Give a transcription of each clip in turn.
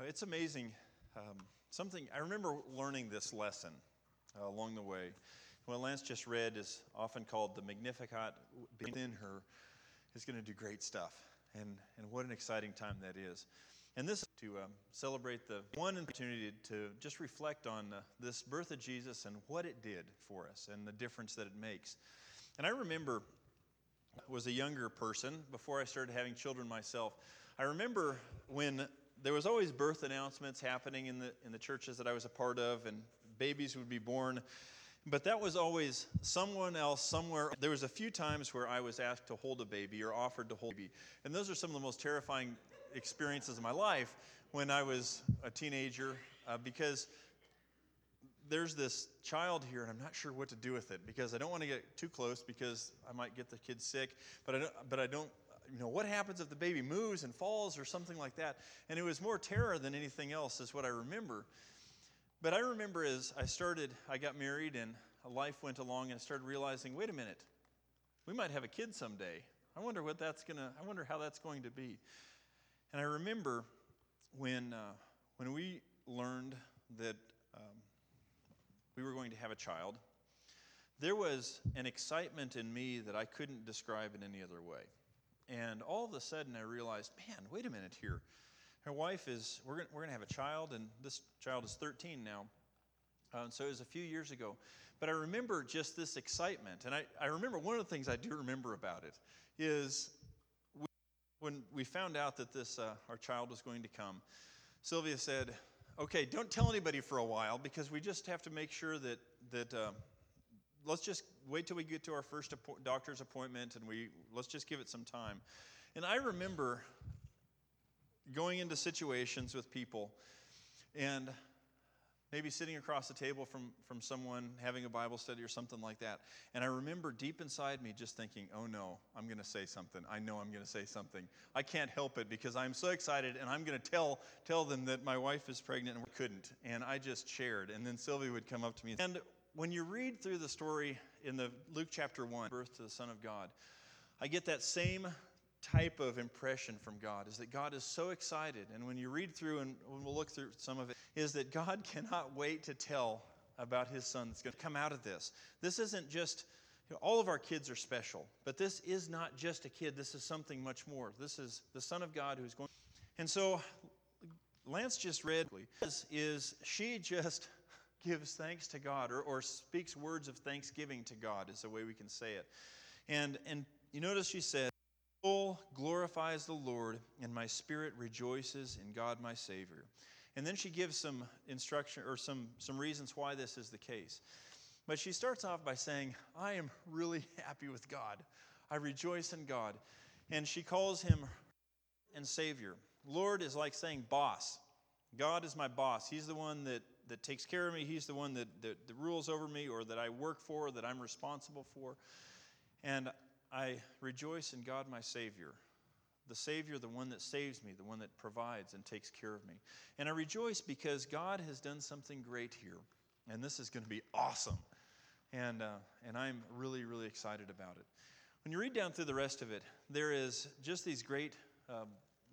Uh, It's amazing. Um, something I remember learning this lesson uh, along the way. What Lance just read is often called the Magnificat. Within her is going to do great stuff, and and what an exciting time that is. And this is to um, celebrate the one opportunity to just reflect on uh, this birth of Jesus and what it did for us and the difference that it makes. And I remember was a younger person before I started having children myself. I remember when there was always birth announcements happening in the in the churches that I was a part of, and babies would be born. But that was always someone else somewhere. There was a few times where I was asked to hold a baby or offered to hold a baby, and those are some of the most terrifying experiences of my life when I was a teenager, uh, because there's this child here, and I'm not sure what to do with it because I don't want to get too close because I might get the kid sick. But I don't, but I don't, you know, what happens if the baby moves and falls or something like that? And it was more terror than anything else, is what I remember. But I remember as I started, I got married and life went along, and I started realizing, wait a minute, we might have a kid someday. I wonder what that's gonna. I wonder how that's going to be. And I remember when uh, when we learned that um, we were going to have a child, there was an excitement in me that I couldn't describe in any other way. And all of a sudden, I realized, man, wait a minute here. Her wife is, we're going we're to have a child, and this child is 13 now. Uh, so it was a few years ago. But I remember just this excitement. And I, I remember one of the things I do remember about it is we, when we found out that this, uh, our child was going to come, Sylvia said, okay, don't tell anybody for a while because we just have to make sure that, that uh, let's just wait till we get to our first doctor's appointment and we, let's just give it some time. And I remember going into situations with people and maybe sitting across the table from, from someone having a Bible study or something like that. And I remember deep inside me just thinking, oh no, I'm going to say something. I know I'm going to say something. I can't help it because I'm so excited and I'm going to tell, tell them that my wife is pregnant and we couldn't. And I just shared. And then Sylvia would come up to me. And when you read through the story in the Luke chapter 1, birth to the Son of God, I get that same type of impression from God is that God is so excited. And when you read through, and we'll look through some of it, is that God cannot wait to tell about his son that's going to come out of this. This isn't just, you know, all of our kids are special, but this is not just a kid. This is something much more. This is the Son of God who's going. And so Lance just read is, is she just gives thanks to God or, or speaks words of thanksgiving to God, is the way we can say it. And, and you notice she said, soul glorifies the Lord, and my spirit rejoices in God my Savior. And then she gives some instruction or some, some reasons why this is the case. But she starts off by saying, I am really happy with God. I rejoice in God. And she calls him and Savior. Lord is like saying boss. God is my boss. He's the one that, that takes care of me. He's the one that, that, that rules over me or that I work for, that I'm responsible for. And I rejoice in God, my Savior, the Savior, the one that saves me, the one that provides and takes care of me. And I rejoice because God has done something great here, and this is going to be awesome. And, uh, and I'm really, really excited about it. When you read down through the rest of it, there is just these great um,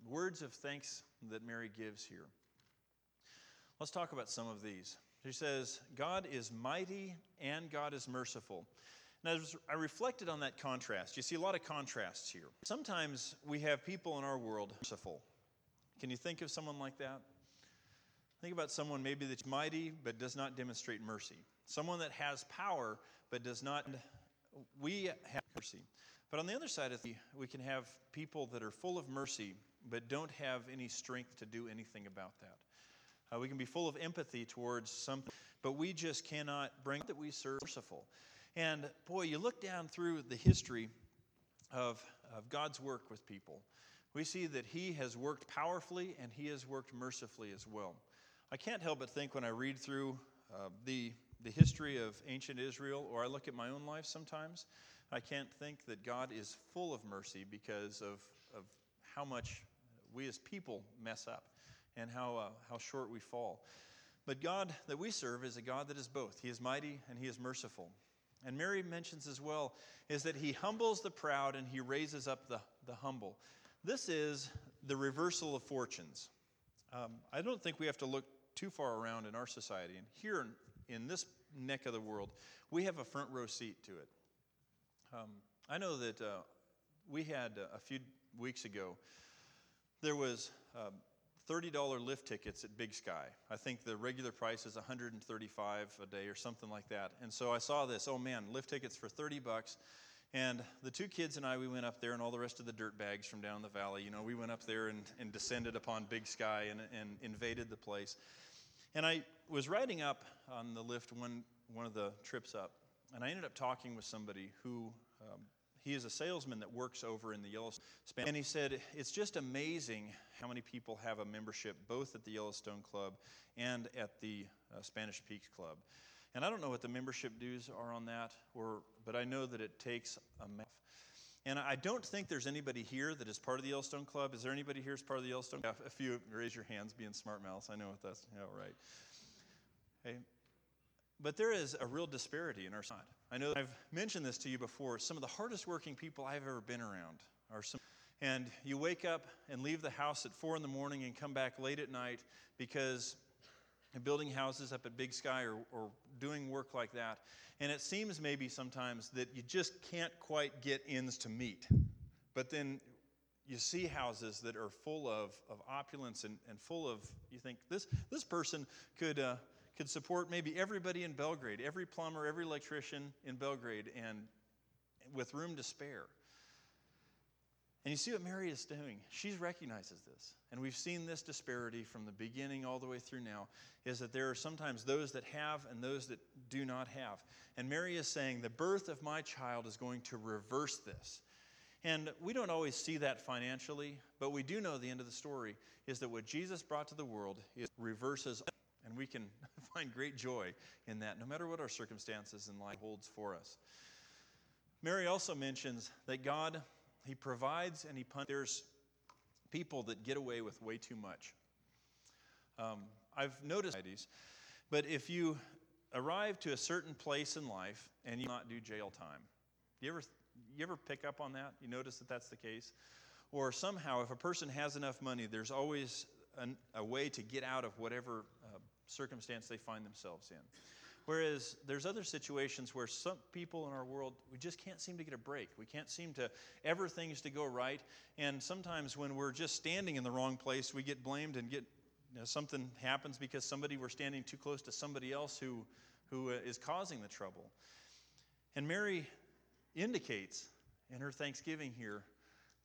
words of thanks that Mary gives here. Let's talk about some of these. She says, God is mighty and God is merciful. And as I reflected on that contrast, you see a lot of contrasts here. Sometimes we have people in our world merciful. Can you think of someone like that? Think about someone maybe that's mighty but does not demonstrate mercy. Someone that has power but does not. We have mercy. But on the other side of the, we can have people that are full of mercy but don't have any strength to do anything about that. Uh, we can be full of empathy towards something, but we just cannot bring that we serve merciful. And boy, you look down through the history of, of God's work with people, we see that He has worked powerfully and He has worked mercifully as well. I can't help but think when I read through uh, the, the history of ancient Israel, or I look at my own life sometimes, I can't think that God is full of mercy because of, of how much we as people mess up and how, uh, how short we fall. But God that we serve is a God that is both. He is mighty and He is merciful. And Mary mentions as well is that He humbles the proud and He raises up the, the humble. This is the reversal of fortunes. Um, I don't think we have to look too far around in our society. And here in, this neck of the world, we have a front row seat to it. Um, I know that uh, we had uh, a few weeks ago, there was um, $30 lift tickets at Big Sky. I think the regular price is 135 a day or something like that. And so I saw this, oh man, lift tickets for 30 bucks. And the two kids and I, we went up there, and all the rest of the dirt bags from down the valley, you know, we went up there and, and descended upon Big Sky and, and invaded the place. And I was riding up on the lift one, one of the trips up, and I ended up talking with somebody who um, he is a salesman that works over in the Yellowstone. And he said, It's just amazing how many people have a membership both at the Yellowstone Club and at the uh, Spanish Peaks Club. And I don't know what the membership dues are on that, or, but I know that it takes a math. And I don't think there's anybody here that is part of the Yellowstone Club. Is there anybody here as part of the Yellowstone? Yeah, a few raise your hands, being smart mouths. I know what that's. Yeah, right. Hey, but there is a real disparity in our side. I know I've mentioned this to you before. Some of the hardest working people I've ever been around are some. And you wake up and leave the house at four in the morning and come back late at night because building houses up at Big Sky or, or doing work like that. And it seems maybe sometimes that you just can't quite get ends to meet. But then you see houses that are full of, of opulence and, and full of, you think, this, this person could, uh, could support maybe everybody in Belgrade, every plumber, every electrician in Belgrade, and with room to spare. And you see what Mary is doing. She recognizes this. And we've seen this disparity from the beginning all the way through now is that there are sometimes those that have and those that do not have. And Mary is saying, The birth of my child is going to reverse this. And we don't always see that financially, but we do know the end of the story is that what Jesus brought to the world reverses, and we can find great joy in that, no matter what our circumstances in life holds for us. Mary also mentions that God, He provides and He punishes. There's people that get away with way too much. Um, I've noticed but if you arrive to a certain place in life and you not do jail time, you ever you ever pick up on that? You notice that that's the case, or somehow if a person has enough money, there's always an, a way to get out of whatever circumstance they find themselves in. Whereas there's other situations where some people in our world, we just can't seem to get a break. We can't seem to ever things to go right. And sometimes when we're just standing in the wrong place, we get blamed and get you know, something happens because somebody we're standing too close to somebody else who, who uh, causing the trouble. And Mary indicates in her thanksgiving here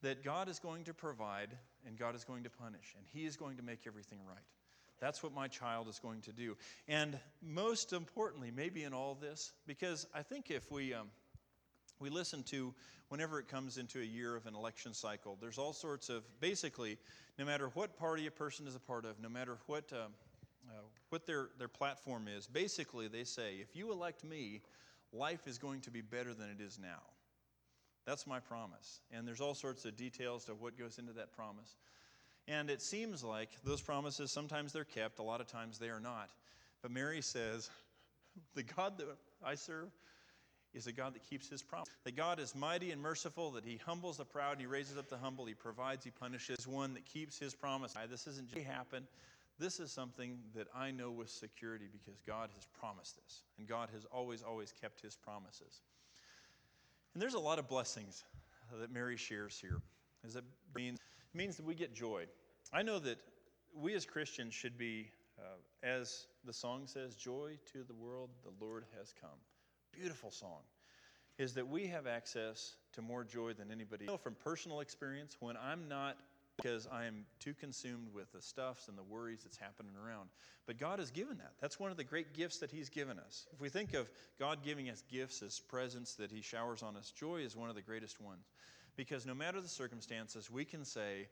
that God is going to provide and God is going to punish, and He is going to make everything right. That's what my child is going to do. And most importantly, maybe in all this, because I think if we, um, we listen to whenever it comes into a year of an election cycle, there's all sorts of, basically, no matter what party a person is a part of, no matter what, uh, uh, what their, their platform is, basically they say, if you elect me, life is going to be better than it is now. That's my promise. And there's all sorts of details to what goes into that promise. And it seems like those promises, sometimes they're kept, a lot of times they are not. But Mary says, The God that I serve is a God that keeps his promise. That God is mighty and merciful, that he humbles the proud, and he raises up the humble, he provides, he punishes, one that keeps his promise. This isn't just happen. This is something that I know with security because God has promised this. And God has always, always kept his promises. And there's a lot of blessings that Mary shares here. Is it means it means that we get joy. I know that we as Christians should be, uh, as the song says, joy to the world, the Lord has come. Beautiful song. Is that we have access to more joy than anybody. I know from personal experience, when I'm not because I am too consumed with the stuffs and the worries that's happening around. But God has given that. That's one of the great gifts that He's given us. If we think of God giving us gifts as presents that He showers on us, joy is one of the greatest ones. Because no matter the circumstances, we can say,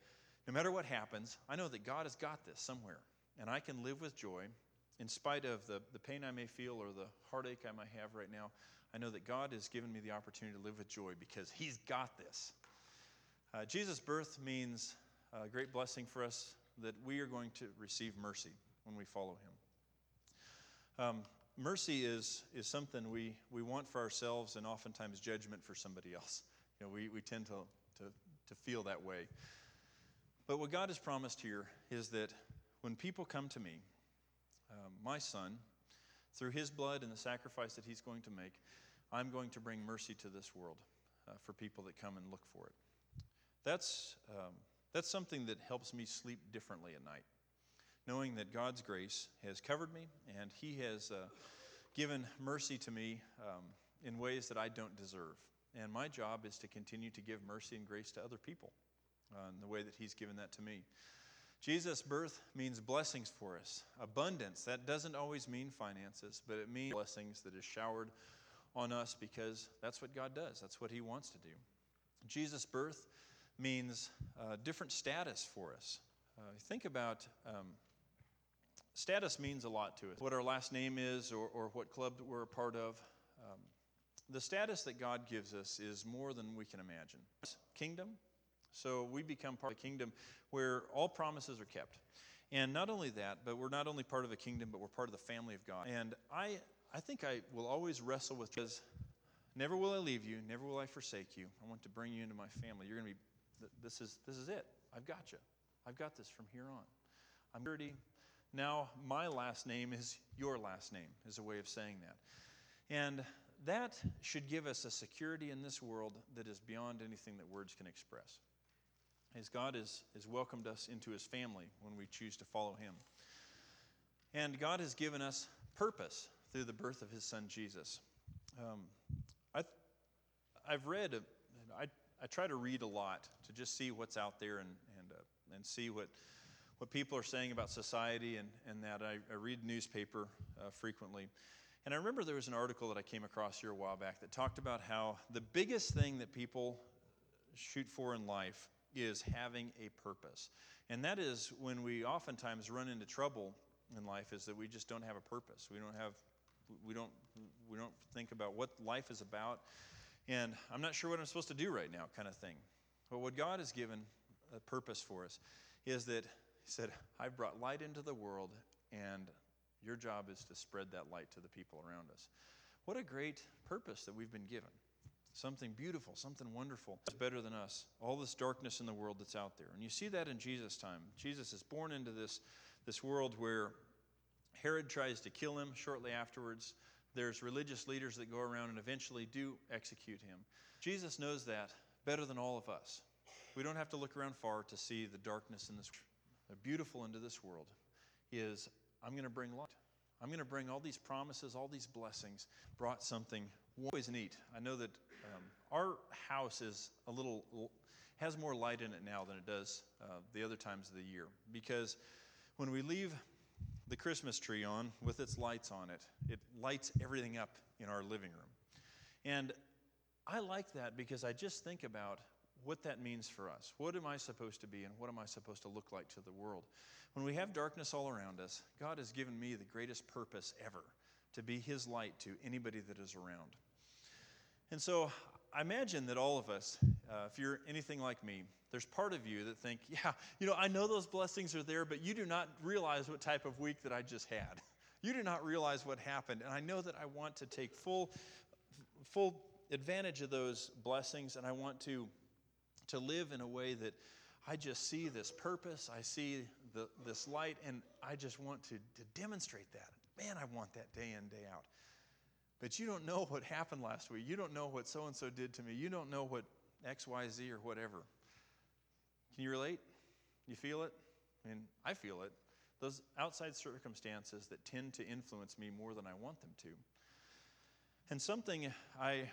no matter what happens, I know that God has got this somewhere. And I can live with joy in spite of the, the pain I may feel or the heartache I might have right now. I know that God has given me the opportunity to live with joy because He's got this. Uh, Jesus' birth means a great blessing for us that we are going to receive mercy when we follow Him. Um, mercy is, is something we, we want for ourselves and oftentimes judgment for somebody else. You know, we, we tend to, to, to feel that way. But what God has promised here is that when people come to me, um, my son, through his blood and the sacrifice that he's going to make, I'm going to bring mercy to this world uh, for people that come and look for it. That's, um, that's something that helps me sleep differently at night, knowing that God's grace has covered me and he has uh, given mercy to me um, in ways that I don't deserve. And my job is to continue to give mercy and grace to other people uh, in the way that he's given that to me. Jesus' birth means blessings for us, abundance. That doesn't always mean finances, but it means blessings that is showered on us because that's what God does. That's what He wants to do. Jesus' birth means uh, different status for us. Uh, think about um, status means a lot to us. What our last name is, or, or what club we're a part of. Um, the status that God gives us is more than we can imagine. Kingdom, so we become part of a kingdom where all promises are kept. And not only that, but we're not only part of a kingdom, but we're part of the family of God. And I, I think I will always wrestle with because never will I leave you, never will I forsake you. I want to bring you into my family. You're going to be, this is, this is it. I've got you. I've got this from here on. I'm 30. Now my last name is your last name, is a way of saying that. And that should give us a security in this world that is beyond anything that words can express as God has, has welcomed us into his family when we choose to follow him. And God has given us purpose through the birth of his son Jesus. Um, I, I've read, I, I try to read a lot to just see what's out there and, and, uh, and see what, what people are saying about society and, and that. I, I read newspaper uh, frequently. And I remember there was an article that I came across here a while back that talked about how the biggest thing that people shoot for in life is having a purpose. And that is when we oftentimes run into trouble in life is that we just don't have a purpose. We don't have we don't we don't think about what life is about and I'm not sure what I'm supposed to do right now kind of thing. But what God has given a purpose for us is that he said, "I've brought light into the world and your job is to spread that light to the people around us." What a great purpose that we've been given something beautiful, something wonderful. It's better than us. All this darkness in the world that's out there. And you see that in Jesus' time. Jesus is born into this, this world where Herod tries to kill him shortly afterwards. There's religious leaders that go around and eventually do execute him. Jesus knows that better than all of us. We don't have to look around far to see the darkness in this the beautiful into this world is I'm going to bring light. I'm going to bring all these promises, all these blessings, brought something always neat. I know that um, our house is a little has more light in it now than it does uh, the other times of the year because when we leave the Christmas tree on with its lights on it, it lights everything up in our living room. And I like that because I just think about what that means for us. What am I supposed to be and what am I supposed to look like to the world? When we have darkness all around us, God has given me the greatest purpose ever to be His light to anybody that is around. And so I imagine that all of us, uh, if you're anything like me, there's part of you that think, yeah, you know, I know those blessings are there, but you do not realize what type of week that I just had. You do not realize what happened. And I know that I want to take full, full advantage of those blessings, and I want to, to live in a way that I just see this purpose, I see the, this light, and I just want to, to demonstrate that. Man, I want that day in, day out. But you don't know what happened last week. You don't know what so and so did to me. You don't know what XYZ or whatever. Can you relate? You feel it? I mean, I feel it. Those outside circumstances that tend to influence me more than I want them to. And something I,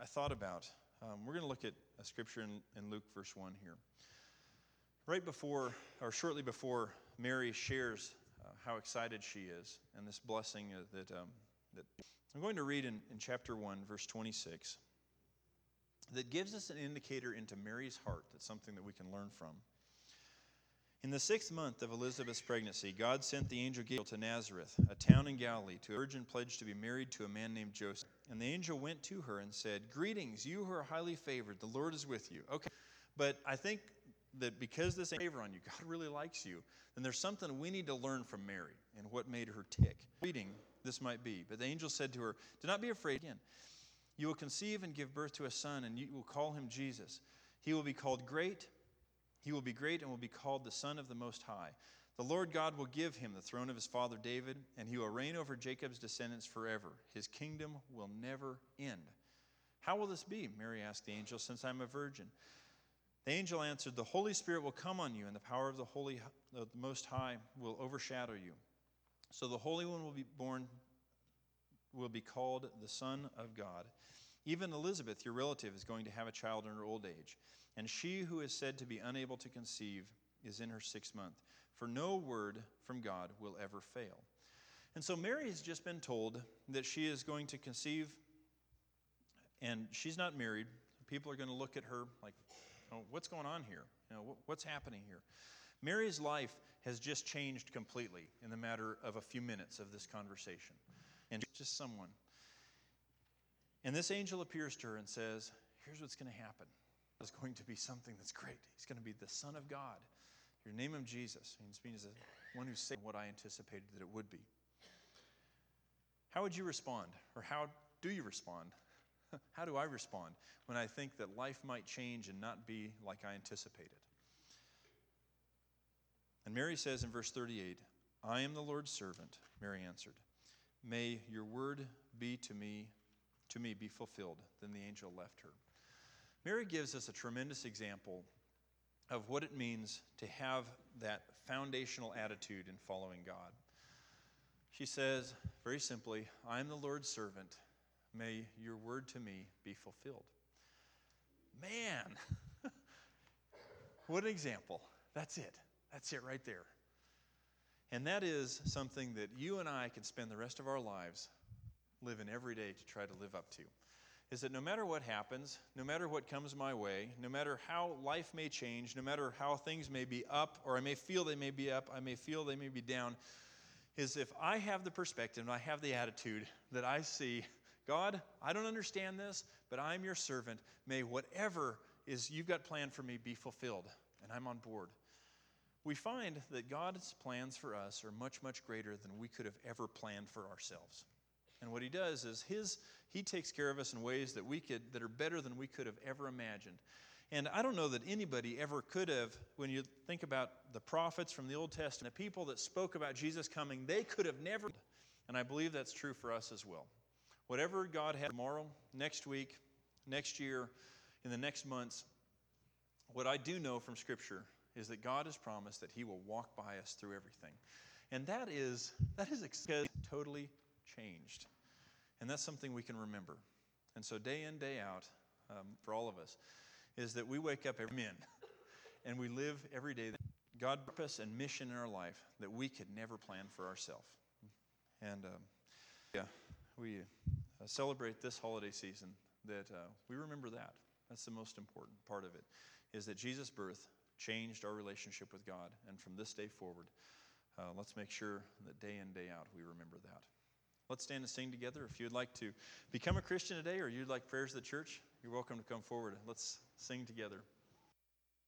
I thought about, um, we're going to look at a scripture in, in Luke, verse 1 here. Right before, or shortly before, Mary shares how excited she is and this blessing that, um, that I'm going to read in, in chapter 1, verse 26, that gives us an indicator into Mary's heart. That's something that we can learn from. In the sixth month of Elizabeth's pregnancy, God sent the angel Gabriel to Nazareth, a town in Galilee, to a virgin pledged to be married to a man named Joseph. And the angel went to her and said, Greetings, you who are highly favored, the Lord is with you. Okay, but I think that because this favor on you, God really likes you, then there's something we need to learn from Mary and what made her tick. Reading this might be. But the angel said to her, Do not be afraid again. You will conceive and give birth to a son, and you will call him Jesus. He will be called great. He will be great and will be called the Son of the Most High. The Lord God will give him the throne of his father David, and he will reign over Jacob's descendants forever. His kingdom will never end. How will this be? Mary asked the angel, since I'm a virgin. The angel answered, The Holy Spirit will come on you, and the power of the Holy, the Most High will overshadow you. So the Holy One will be born, will be called the Son of God. Even Elizabeth, your relative, is going to have a child in her old age, and she who is said to be unable to conceive is in her sixth month. For no word from God will ever fail. And so Mary has just been told that she is going to conceive, and she's not married. People are going to look at her like, what's going on here? You know, what's happening here? Mary's life has just changed completely in the matter of a few minutes of this conversation. And just someone. And this angel appears to her and says, Here's what's going to happen. It's going to be something that's great. He's going to be the Son of God. Your name of Jesus. He means the one who saying what I anticipated that it would be. How would you respond? Or how do you respond? how do I respond when I think that life might change and not be like I anticipated? And Mary says in verse 38, I am the Lord's servant, Mary answered. May your word be to me, to me be fulfilled. Then the angel left her. Mary gives us a tremendous example of what it means to have that foundational attitude in following God. She says, very simply, I am the Lord's servant. May your word to me be fulfilled. Man, what an example. That's it. That's it right there. And that is something that you and I can spend the rest of our lives living every day to try to live up to is that no matter what happens, no matter what comes my way, no matter how life may change, no matter how things may be up, or I may feel they may be up, I may feel they may be down, is if I have the perspective and I have the attitude that I see, God, I don't understand this, but I'm your servant. May whatever is you've got planned for me be fulfilled, and I'm on board. We find that God's plans for us are much, much greater than we could have ever planned for ourselves. And what he does is his he takes care of us in ways that we could that are better than we could have ever imagined. And I don't know that anybody ever could have, when you think about the prophets from the Old Testament, the people that spoke about Jesus coming, they could have never. And I believe that's true for us as well. Whatever God has tomorrow, next week, next year, in the next months, what I do know from Scripture is that God has promised that He will walk by us through everything. And that is, that is totally changed. And that's something we can remember. And so, day in, day out, um, for all of us, is that we wake up every min and we live every day that God purpose and mission in our life that we could never plan for ourselves. And um, yeah, we uh, celebrate this holiday season that uh, we remember that. That's the most important part of it, is that Jesus' birth changed our relationship with God. And from this day forward, uh, let's make sure that day in, day out, we remember that. Let's stand and sing together. If you'd like to become a Christian today or you'd like prayers of the church, you're welcome to come forward. Let's sing together.